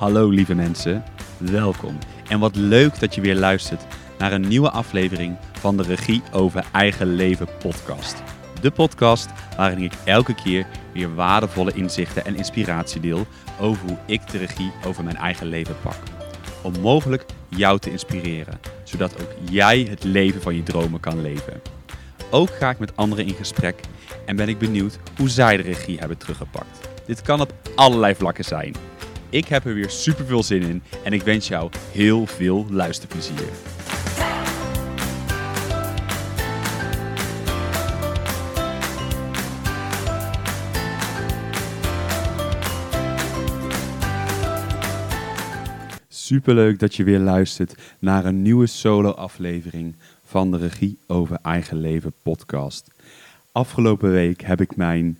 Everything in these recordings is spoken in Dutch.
Hallo lieve mensen, welkom. En wat leuk dat je weer luistert naar een nieuwe aflevering van de Regie over Eigen Leven podcast. De podcast waarin ik elke keer weer waardevolle inzichten en inspiratie deel over hoe ik de regie over mijn eigen leven pak. Om mogelijk jou te inspireren, zodat ook jij het leven van je dromen kan leven. Ook ga ik met anderen in gesprek en ben ik benieuwd hoe zij de regie hebben teruggepakt. Dit kan op allerlei vlakken zijn. Ik heb er weer super veel zin in en ik wens jou heel veel luisterplezier. Superleuk dat je weer luistert naar een nieuwe solo-aflevering van de Regie over Eigen Leven podcast. Afgelopen week heb ik mijn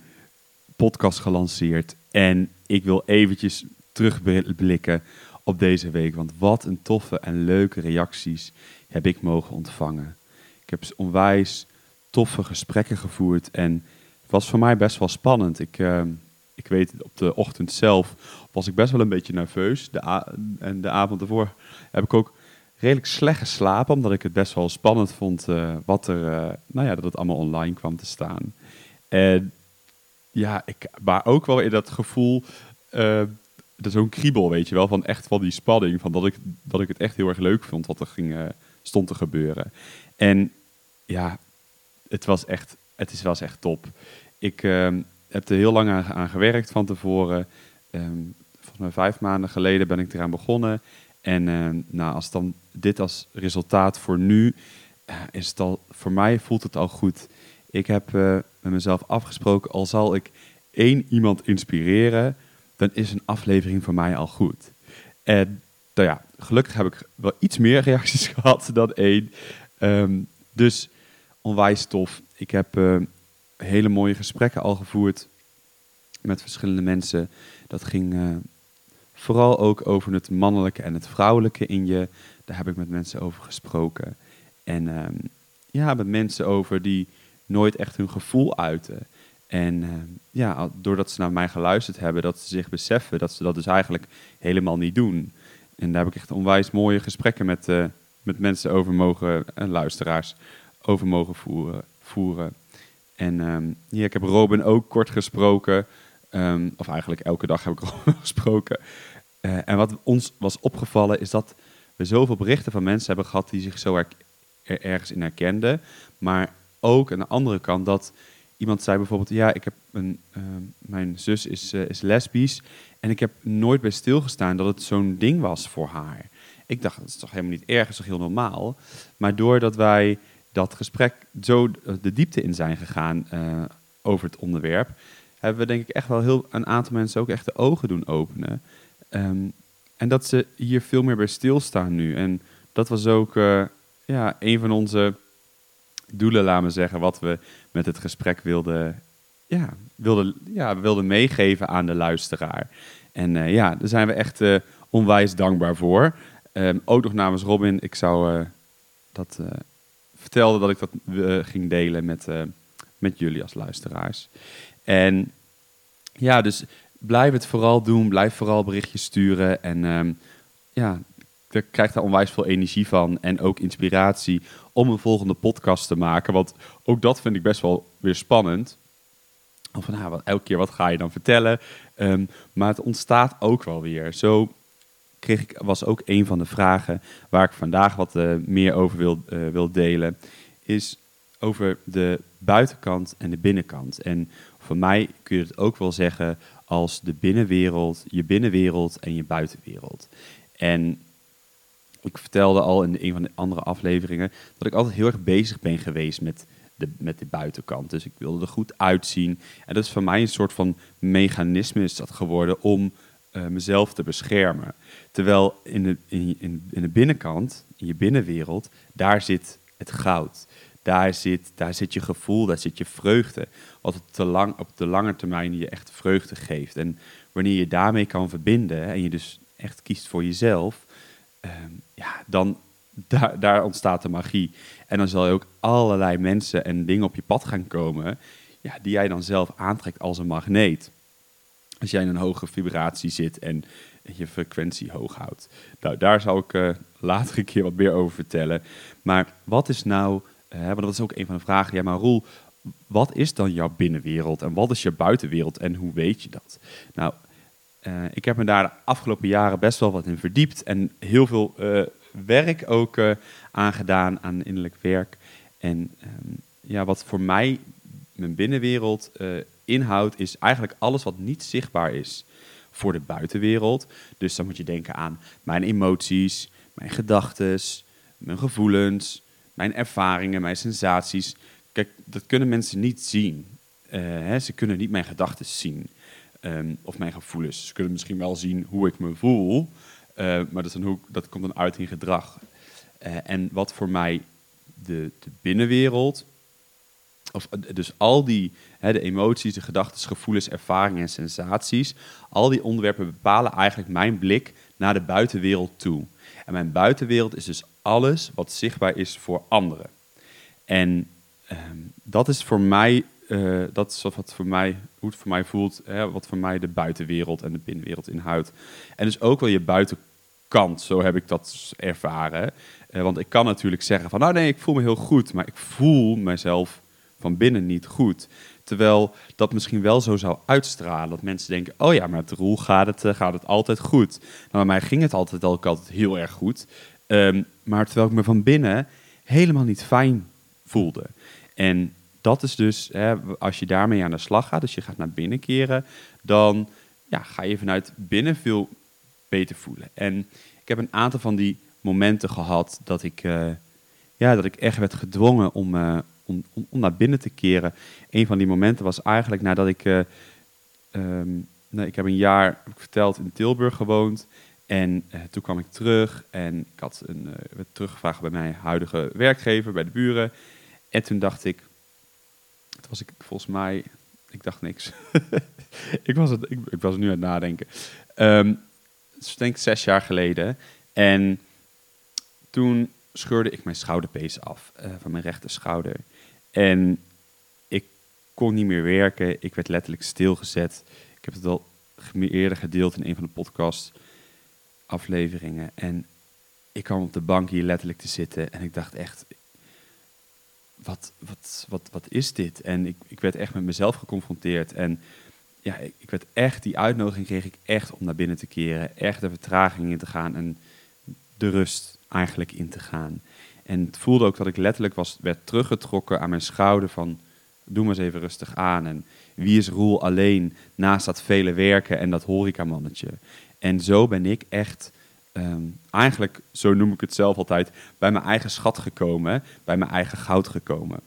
podcast gelanceerd en ik wil eventjes terugblikken op deze week. Want wat een toffe en leuke reacties heb ik mogen ontvangen. Ik heb onwijs toffe gesprekken gevoerd en het was voor mij best wel spannend. Ik, uh, ik weet, op de ochtend zelf was ik best wel een beetje nerveus. De en de avond ervoor heb ik ook redelijk slecht geslapen, omdat ik het best wel spannend vond uh, wat er, uh, nou ja, dat het allemaal online kwam te staan. En ja, ik, maar ook wel in dat gevoel zo'n kriebel, weet je wel, van echt van die spanning, van dat ik, dat ik het echt heel erg leuk vond wat er ging, uh, stond te gebeuren. En ja, het was echt, het is, was echt top. Ik uh, heb er heel lang aan, gewerkt van tevoren. Um, volgens mij vijf maanden geleden ben ik eraan begonnen. En uh, nou, als dan dit als resultaat voor nu, is het al, voor mij voelt het al goed. Ik heb met mezelf afgesproken, al zal ik één iemand inspireren, dan is een aflevering voor mij al goed. En nou ja, gelukkig heb ik wel iets meer reacties gehad dan één. Ehm, dus onwijs tof. Ik heb uh, hele mooie gesprekken al gevoerd met verschillende mensen. Dat ging uh, vooral ook over het mannelijke en het vrouwelijke in je. Daar heb ik met mensen over gesproken. En um, ja, met mensen over die nooit echt hun gevoel uiten. En uh, ja, doordat ze naar mij geluisterd hebben, dat ze zich beseffen dat ze dat dus eigenlijk helemaal niet doen. En daar heb ik echt onwijs mooie gesprekken met, uh, met mensen over mogen, en luisteraars, over mogen voeren. voeren. En um, ja, ik heb Robin ook kort gesproken, um, of eigenlijk elke dag heb ik Robin gesproken. En wat ons was opgevallen is dat we zoveel berichten van mensen hebben gehad die zich zo er ergens in herkenden. Maar ook aan de andere kant dat iemand zei bijvoorbeeld, ja, ik heb een, uh, mijn zus is, uh, is lesbisch en ik heb nooit bij stilgestaan dat het zo'n ding was voor haar. Ik dacht, dat is toch helemaal niet erg, dat is toch heel normaal. Maar doordat wij dat gesprek zo de diepte in zijn gegaan uh, over het onderwerp, hebben we denk ik echt wel heel een aantal mensen ook echt de ogen doen openen. Um, en dat ze hier veel meer bij stilstaan nu. En dat was ook ja, een van onze doelen, laten we zeggen, wat we met het gesprek wilden, ja, wilden, ja, wilden meegeven aan de luisteraar. En uh, ja, daar zijn we echt uh, onwijs dankbaar voor. Um, ook nog namens Robin, ik zou uh, dat vertelde dat ik dat ging delen met, met jullie als luisteraars. En ja, dus blijf het vooral doen, blijf vooral berichtjes sturen. En um, ja, krijg daar onwijs veel energie van en ook inspiratie om een volgende podcast te maken. Want ook dat vind ik best wel weer spannend. Van, nou, elke keer wat ga je dan vertellen? Um, maar het ontstaat ook wel weer. Zo kreeg ik, was ook een van de vragen waar ik vandaag wat uh, meer over wil, uh, wil delen. Is over de buitenkant en de binnenkant. En voor mij kun je het ook wel zeggen als de binnenwereld, je binnenwereld en je buitenwereld. En ik vertelde al in een van de andere afleveringen dat ik altijd heel erg bezig ben geweest met de, met de buitenkant. Dus ik wilde er goed uitzien. En dat is voor mij een soort van mechanisme is dat geworden om uh, mezelf te beschermen. Terwijl in de, in, in, in de binnenkant, in je binnenwereld, daar zit het goud. Daar zit, daar zit je gevoel, daar zit je vreugde. Wat op de, lang, op de lange termijn je echt vreugde geeft. En wanneer je daarmee kan verbinden en je dus echt kiest voor jezelf, um, ja, dan daar, daar ontstaat de magie. En dan zal je ook allerlei mensen en dingen op je pad gaan komen, ja, die jij dan zelf aantrekt als een magneet. Als jij in een hoge vibratie zit en je frequentie hoog houdt. Nou, daar zal ik uh, later een keer wat meer over vertellen. Maar wat is nou, uh, want dat is ook een van de vragen. Ja, maar Roel, wat is dan jouw binnenwereld en wat is je buitenwereld en hoe weet je dat? Nou, uh, ik heb me daar de afgelopen jaren best wel wat in verdiept en heel veel werk ook aangedaan aan innerlijk werk. En um, ja, wat voor mij mijn binnenwereld inhoudt, is eigenlijk alles wat niet zichtbaar is voor de buitenwereld. Dus dan moet je denken aan mijn emoties, mijn gedachten, mijn gevoelens, mijn ervaringen, mijn sensaties. Kijk, dat kunnen mensen niet zien. Hè, ze kunnen niet mijn gedachten zien um, of mijn gevoelens. Ze kunnen misschien wel zien hoe ik me voel, uh, maar dat, hoe, dat komt dan uit in gedrag. Uh, en wat voor mij de, de binnenwereld of, eh, dus al die, hè, de emoties, de gedachten, gevoelens, ervaringen en sensaties, al die onderwerpen bepalen eigenlijk mijn blik naar de buitenwereld toe. En mijn buitenwereld is dus alles wat zichtbaar is voor anderen. En ehm, dat is voor mij, uh, dat is wat voor mij, hoe het voor mij voelt, hè, wat voor mij de buitenwereld en de binnenwereld inhoudt. En dus ook wel je buitenkant, zo heb ik dat ervaren. Uh, want ik kan natuurlijk zeggen van, nou nee, ik voel me heel goed, maar ik voel mezelf van binnen niet goed. Terwijl dat misschien wel zo zou uitstralen. Dat mensen denken, oh ja, maar met Roel gaat het, uh, gaat het altijd goed. Nou, bij mij ging het altijd, ook altijd heel erg goed. Um, maar terwijl ik me van binnen helemaal niet fijn voelde. En dat is dus, hè, als je daarmee aan de slag gaat, dus je gaat naar binnen keren, dan ja, ga je vanuit binnen veel beter voelen. En ik heb een aantal van die momenten gehad dat ik, uh, ja, dat ik echt werd gedwongen om, uh, om, om, naar binnen te keren. Een van die momenten was eigenlijk nadat ik. Uh, nee, ik heb een jaar, heb ik verteld, in Tilburg gewoond. En toen kwam ik terug en ik had een, werd teruggevraagd bij mijn huidige werkgever, bij de buren. En toen dacht ik, toen was ik volgens mij, ik dacht niks. ik, was het, ik, was nu aan het nadenken. Um, het is denk ik zes jaar geleden. En toen scheurde ik mijn schouderpees af uh, van mijn rechter schouder. En ik kon niet meer werken. Ik werd letterlijk stilgezet. Ik heb het al eerder gedeeld in een van de podcast afleveringen. En ik kwam op de bank hier letterlijk te zitten en ik dacht echt, wat, wat, wat, wat is dit? En ik, ik werd echt met mezelf geconfronteerd. En ja, ik, ik werd echt, die uitnodiging kreeg ik echt om naar binnen te keren. Echt de vertraging in te gaan en de rust eigenlijk in te gaan. En het voelde ook dat ik letterlijk was, werd teruggetrokken aan mijn schouder van doe maar eens even rustig aan. En wie is Roel alleen naast dat vele werken en dat horecamannetje. En zo ben ik echt, um, eigenlijk, zo noem ik het zelf altijd, bij mijn eigen schat gekomen, bij mijn eigen goud gekomen.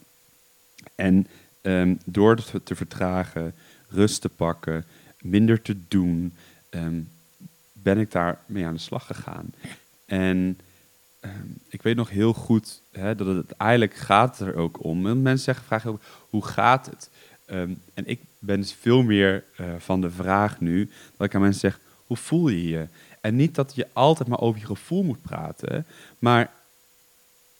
En um, door het te vertragen, rust te pakken, minder te doen, um, ben ik daar mee aan de slag gegaan. En Ehm, ik weet nog heel goed hè, dat het eigenlijk gaat er ook om. Mensen zeggen, vragen ook, hoe gaat het? En ik ben dus veel meer uh, van de vraag nu, dat ik aan mensen zeg, hoe voel je je? En niet dat je altijd maar over je gevoel moet praten, maar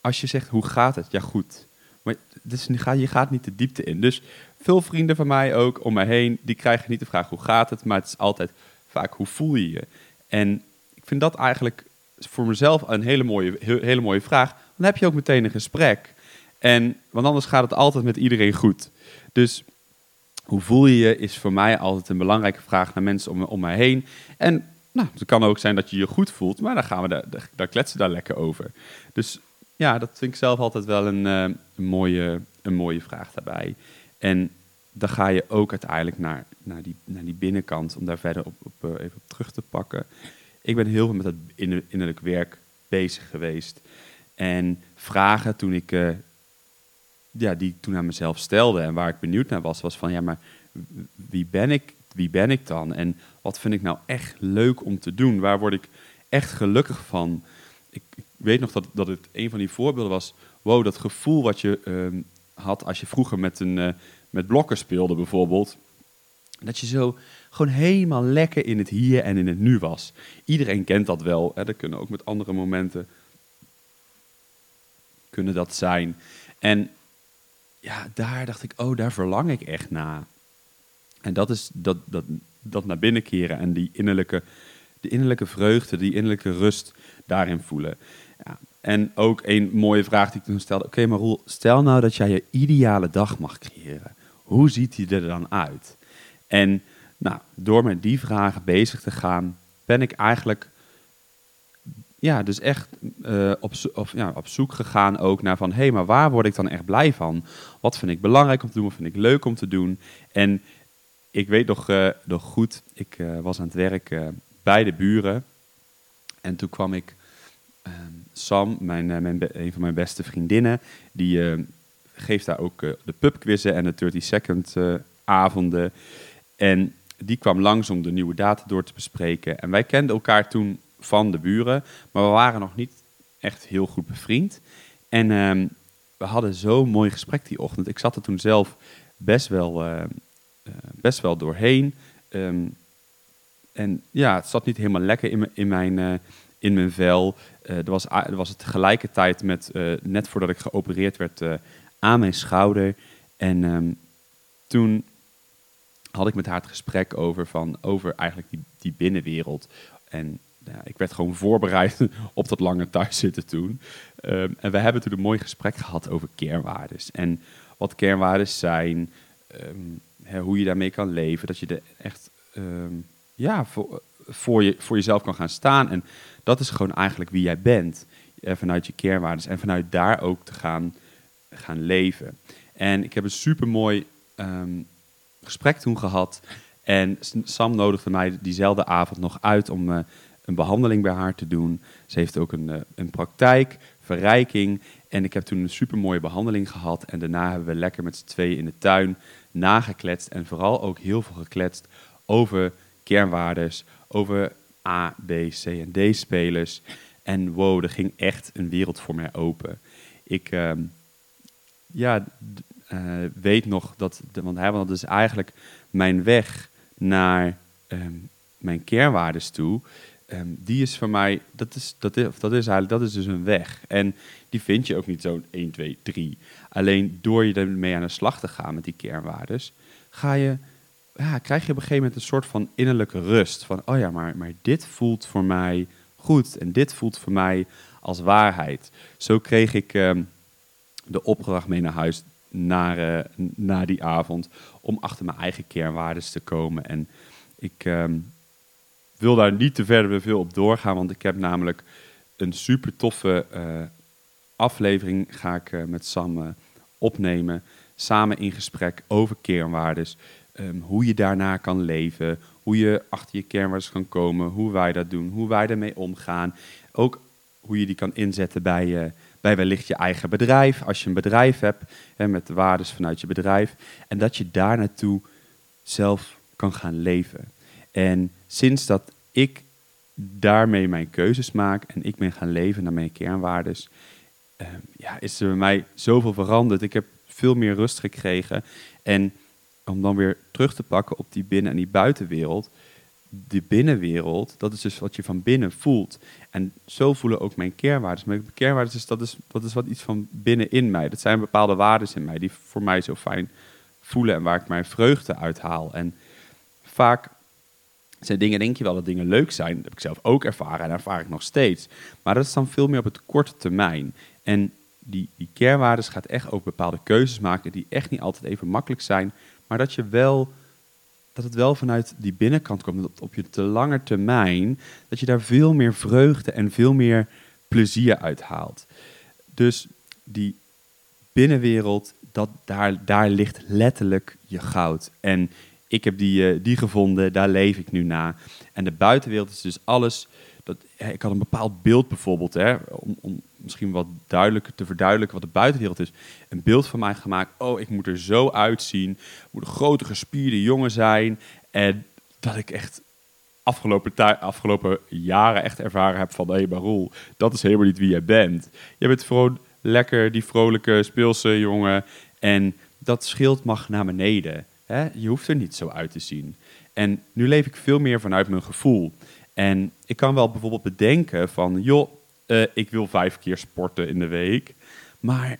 als je zegt, hoe gaat het? Ja, goed. Maar dus je gaat niet de diepte in. Dus veel vrienden van mij ook om mij heen, die krijgen niet de vraag, hoe gaat het? Maar het is altijd vaak, hoe voel je je? En ik vind dat eigenlijk voor mezelf een hele mooie, hele mooie vraag. Dan heb je ook meteen een gesprek. En, want anders gaat het altijd met iedereen goed. Dus hoe voel je je is voor mij altijd een belangrijke vraag naar mensen om, om mij heen. En nou, het kan ook zijn dat je je goed voelt, maar dan gaan we daar, daar kletsen daar lekker over. Dus ja, dat vind ik zelf altijd wel een, uh, een, mooie, een mooie vraag daarbij. En dan ga je ook uiteindelijk naar, naar, die, naar die binnenkant, om daar verder op, op uh, even op terug te pakken ik ben heel veel met dat innerlijk werk bezig geweest. En vragen toen ik, uh, ja, die ik toen aan mezelf stelde en waar ik benieuwd naar was, was van ja, maar wie ben ik, wie ben ik dan? En wat vind ik nou echt leuk om te doen? Waar word ik echt gelukkig van? Ik, ik weet nog dat, dat het een van die voorbeelden was, wow, dat gevoel wat je uh, had als je vroeger met, een, uh, met blokken speelde bijvoorbeeld. Dat je zo gewoon helemaal lekker in het hier en in het nu was. Iedereen kent dat wel. Hè? Dat kunnen ook met andere momenten kunnen dat zijn. En ja, daar dacht ik, oh, daar verlang ik echt naar. En dat is dat, dat, dat naar binnen keren en die innerlijke, de innerlijke vreugde, die innerlijke rust daarin voelen. Ja. En ook een mooie vraag die ik toen stelde. Oké, maar Roel, stel nou dat jij je ideale dag mag creëren. Hoe ziet die er dan uit? En nou, door met die vragen bezig te gaan, ben ik eigenlijk ja, dus echt uh, op, of, ja, op zoek gegaan ook naar van... hé, hey, maar waar word ik dan echt blij van? Wat vind ik belangrijk om te doen? Wat vind ik leuk om te doen? En ik weet nog, uh, nog goed, ik uh, was aan het werk bij de buren. En toen kwam ik ehm, Sam, mijn, mijn, een van mijn beste vriendinnen... die geeft daar ook de pubquizzen en de 30 second avonden. En die kwam langs om de nieuwe data door te bespreken. En wij kenden elkaar toen van de buren, maar we waren nog niet echt heel goed bevriend. En um, we hadden zo'n mooi gesprek die ochtend. Ik zat er toen zelf best wel, best wel doorheen. Um, en ja, het zat niet helemaal lekker in, in, mijn, uh, in mijn vel. Uh, er, was, er was het tegelijkertijd met, net voordat ik geopereerd werd, aan mijn schouder. En um, toen had ik met haar het gesprek over, van, over eigenlijk die, die binnenwereld. En ja, ik werd gewoon voorbereid op dat lange thuiszitten toen. Um, en we hebben toen een mooi gesprek gehad over kernwaardes. En wat kernwaardes zijn, hoe je daarmee kan leven. Dat je er echt um, ja, voor, voor, je, voor jezelf kan gaan staan. En dat is gewoon eigenlijk wie jij bent. Eh, vanuit je kernwaardes. En vanuit daar ook te gaan, gaan leven. En ik heb een supermooi gesprek toen gehad. En Sam nodigde mij diezelfde avond nog uit om uh, een behandeling bij haar te doen. Ze heeft ook een, uh, een praktijk, verrijking. En ik heb toen een supermooie behandeling gehad. En daarna hebben we lekker met z'n tweeën in de tuin nagekletst. En vooral ook heel veel gekletst over kernwaardes, over A, B, C en D spelers. En wow, er ging echt een wereld voor mij open. Ik uh, ja, uh, weet nog dat, want hij was dus eigenlijk mijn weg naar um, mijn kernwaardes toe. Um, die is voor mij, dat is, dat, is, dat is eigenlijk, dat is dus een weg. En die vind je ook niet zo 1, 2, 3. Alleen door je ermee aan de slag te gaan met die kernwaardes, ga je, ja, krijg je op een gegeven moment een soort van innerlijke rust. Van, oh ja, maar, maar dit voelt voor mij goed en dit voelt voor mij als waarheid. Zo kreeg ik um, de opdracht mee naar huis naar, uh, na die avond om achter mijn eigen kernwaardes te komen. En ik um, wil daar niet te verder veel op doorgaan, want ik heb namelijk een super toffe uh, aflevering ga ik uh, met Sam opnemen. Samen in gesprek over kernwaardes. Um, hoe je daarna kan leven, hoe je achter je kernwaardes kan komen, hoe wij dat doen, hoe wij ermee omgaan. Ook hoe je die kan inzetten bij, bij wellicht je eigen bedrijf, als je een bedrijf hebt, hè, met de waardes vanuit je bedrijf. En dat je daar naartoe zelf kan gaan leven. En sinds dat ik daarmee mijn keuzes maak en ik ben gaan leven naar mijn kernwaardes, uh, ja, is er bij mij zoveel veranderd. Ik heb veel meer rust gekregen. En om dan weer terug te pakken op die binnen- en die buitenwereld, de binnenwereld, dat is dus wat je van binnen voelt. En zo voelen ook mijn kernwaarden. Mijn kernwaarden is, dat is, is wat iets van binnenin mij. Dat zijn bepaalde waarden in mij die voor mij zo fijn voelen en waar ik mijn vreugde uit haal. En vaak zijn dingen, denk je wel dat dingen leuk zijn. Dat heb ik zelf ook ervaren en ervaar ik nog steeds. Maar dat is dan veel meer op het korte termijn. En die, die kernwaarden gaat echt ook bepaalde keuzes maken die echt niet altijd even makkelijk zijn. Maar dat je wel dat het wel vanuit die binnenkant komt, dat op je te lange termijn, dat je daar veel meer vreugde en veel meer plezier uit haalt. Dus die binnenwereld, dat, daar, daar ligt letterlijk je goud. En ik heb die, uh, die gevonden, daar leef ik nu na. En de buitenwereld is dus alles. Dat, ik had een bepaald beeld bijvoorbeeld, hè, om, om misschien wat duidelijker te verduidelijken wat de buitenwereld is. Een beeld van mij gemaakt. Oh, ik moet er zo uitzien. Moet een grote gespierde jongen zijn. En dat ik echt afgelopen, afgelopen jaren echt ervaren heb van... hé, hey, Barol, dat is helemaal niet wie jij bent. Je bent gewoon lekker die vrolijke, speelse jongen. En dat schild mag naar beneden. Hè? Je hoeft er niet zo uit te zien. En nu leef ik veel meer vanuit mijn gevoel. En ik kan wel bijvoorbeeld bedenken van... joh, uh, ik wil vijf keer sporten in de week. Maar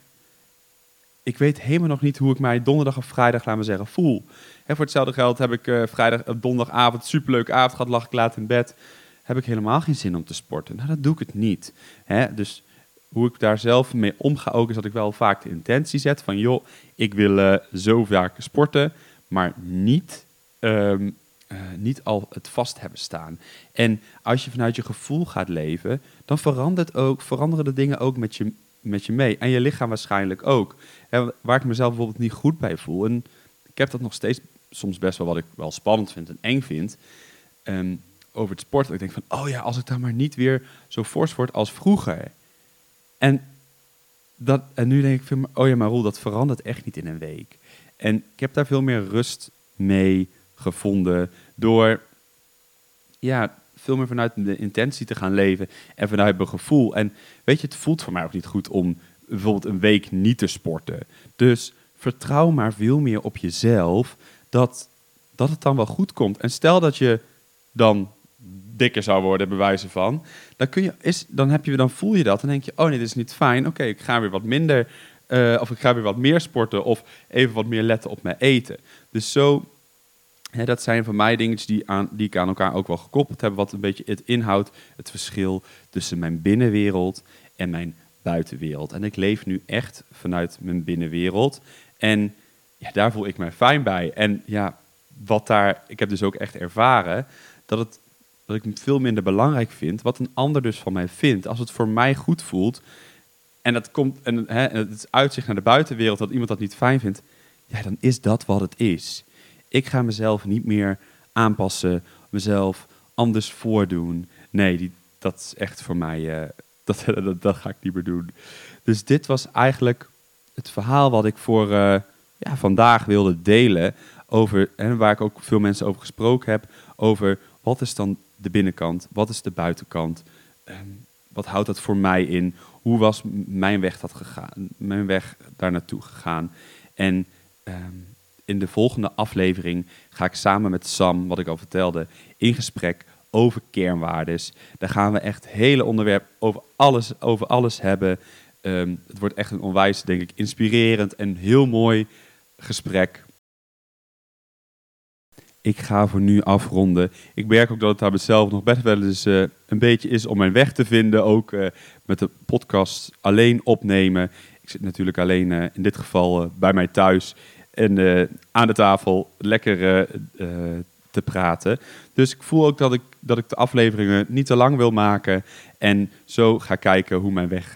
ik weet helemaal nog niet hoe ik mij donderdag of vrijdag, laten we zeggen, voel. Hè, voor hetzelfde geld heb ik uh, vrijdag, uh, donderdagavond superleuke avond gehad, lag ik laat in bed. heb ik helemaal geen zin om te sporten. Nou, dan doe ik het niet. Hè? Dus hoe ik daar zelf mee omga ook, is dat ik wel vaak de intentie zet van, joh, ik wil zo vaak sporten, maar niet, ehm, eh, niet al het vast hebben staan. En als je vanuit je gevoel gaat leven, dan verandert ook, veranderen de dingen ook met je, met je mee. En je lichaam waarschijnlijk ook. En waar ik mezelf bijvoorbeeld niet goed bij voel. En ik heb dat nog steeds soms best wel wat ik wel spannend vind en eng vind. Um, over het sport. ik denk van, oh ja, als ik dan maar niet weer zo fors word als vroeger. En, dat, en nu denk ik, van, oh ja, maar Roel, dat verandert echt niet in een week. En ik heb daar veel meer rust mee gevonden door ja, veel meer vanuit de intentie te gaan leven en vanuit mijn gevoel. En weet je, het voelt voor mij ook niet goed om bijvoorbeeld een week niet te sporten. Dus vertrouw maar veel meer op jezelf dat, dat het dan wel goed komt. En stel dat je dan dikker zou worden, bewijzen van, dan, kun je, is, dan, heb je, dan voel je dat en denk je, oh nee, dit is niet fijn. Oké, ik ga weer wat minder, uh, of ik ga weer wat meer sporten, of even wat meer letten op mijn eten. Dus zo, hè, dat zijn van mij dingetjes die, aan, die ik aan elkaar ook wel gekoppeld heb, wat een beetje het inhoudt, het verschil tussen mijn binnenwereld en mijn buitenwereld. En ik leef nu echt vanuit mijn binnenwereld. En ja, daar voel ik mij fijn bij. En ja, wat daar, ik heb dus ook echt ervaren dat het dat ik veel minder belangrijk vind wat een ander dus van mij vindt. Als het voor mij goed voelt en dat komt en, hè, het uitzicht naar de buitenwereld dat iemand dat niet fijn vindt, ja, dan is dat wat het is. Ik ga mezelf niet meer aanpassen, mezelf anders voordoen. Nee, die, dat is echt voor mij, uh, dat, dat, ga ik niet meer doen. Dus dit was eigenlijk het verhaal wat ik voor uh, ja, vandaag wilde delen. Over, en waar ik ook veel mensen over gesproken heb. Over wat is dan de binnenkant? Wat is de buitenkant? Ehm, wat houdt dat voor mij in? Hoe was mijn weg, dat gegaan, mijn weg daar naartoe gegaan? En ehm, in de volgende aflevering ga ik samen met Sam, wat ik al vertelde, in gesprek over kernwaardes. Daar gaan we echt hele onderwerp over alles, over alles hebben. Ehm, het wordt echt een onwijs, denk ik, inspirerend en heel mooi gesprek ik ga voor nu afronden. Ik merk ook dat het daar mezelf nog best wel eens uh, een beetje is om mijn weg te vinden. Ook uh, met de podcast alleen opnemen. Ik zit natuurlijk alleen uh, in dit geval bij mij thuis en aan de tafel lekker te praten. Dus ik voel ook dat ik, dat ik de afleveringen niet te lang wil maken. En zo ga kijken hoe mijn weg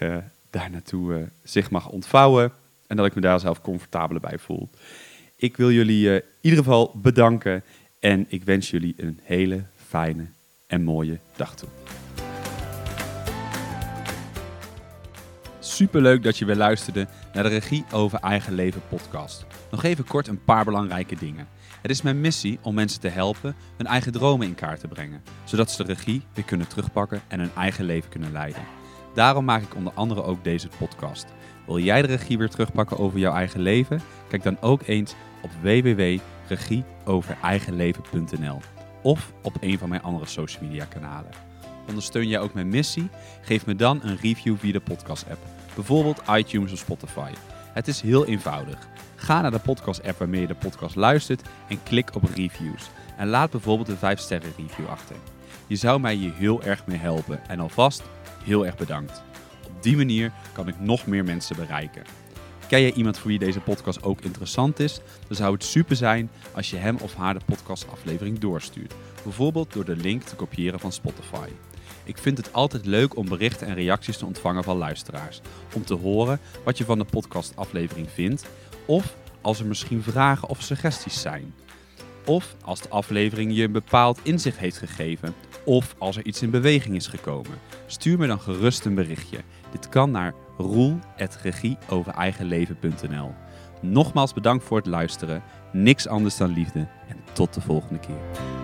daar naartoe zich mag ontvouwen. En dat ik me daar zelf comfortabeler bij voel. Ik wil jullie in ieder geval bedanken. En ik wens jullie een hele fijne en mooie dag toe. Superleuk dat je weer luisterde naar de Regie over Eigen Leven podcast. Nog even kort een paar belangrijke dingen. Het is mijn missie om mensen te helpen hun eigen dromen in kaart te brengen, zodat ze de regie weer kunnen terugpakken en hun eigen leven kunnen leiden. Daarom maak ik onder andere ook deze podcast. Wil jij de regie weer terugpakken over jouw eigen leven? Kijk dan ook eens op www.regieovereigenleven.nl of op een van mijn andere social media kanalen. Ondersteun jij ook mijn missie? Geef me dan een review via de podcast app, bijvoorbeeld iTunes of Spotify. Het is heel eenvoudig. Ga naar de podcast app waarmee je de podcast luistert en klik op reviews. En laat bijvoorbeeld een 5 sterren review achter. Je zou mij hier heel erg mee helpen en alvast heel erg bedankt. Op die manier kan ik nog meer mensen bereiken. Ken je iemand voor wie deze podcast ook interessant is? Dan zou het super zijn als je hem of haar de podcastaflevering doorstuurt. Bijvoorbeeld door de link te kopiëren van Spotify. Ik vind het altijd leuk om berichten en reacties te ontvangen van luisteraars. Om te horen wat je van de podcastaflevering vindt. Of als er misschien vragen of suggesties zijn. Of als de aflevering je een bepaald inzicht heeft gegeven. Of als er iets in beweging is gekomen. Stuur me dan gerust een berichtje. Dit kan naar roel.regieovereigenleven.nl Nogmaals bedankt voor het luisteren. Niks anders dan liefde en tot de volgende keer.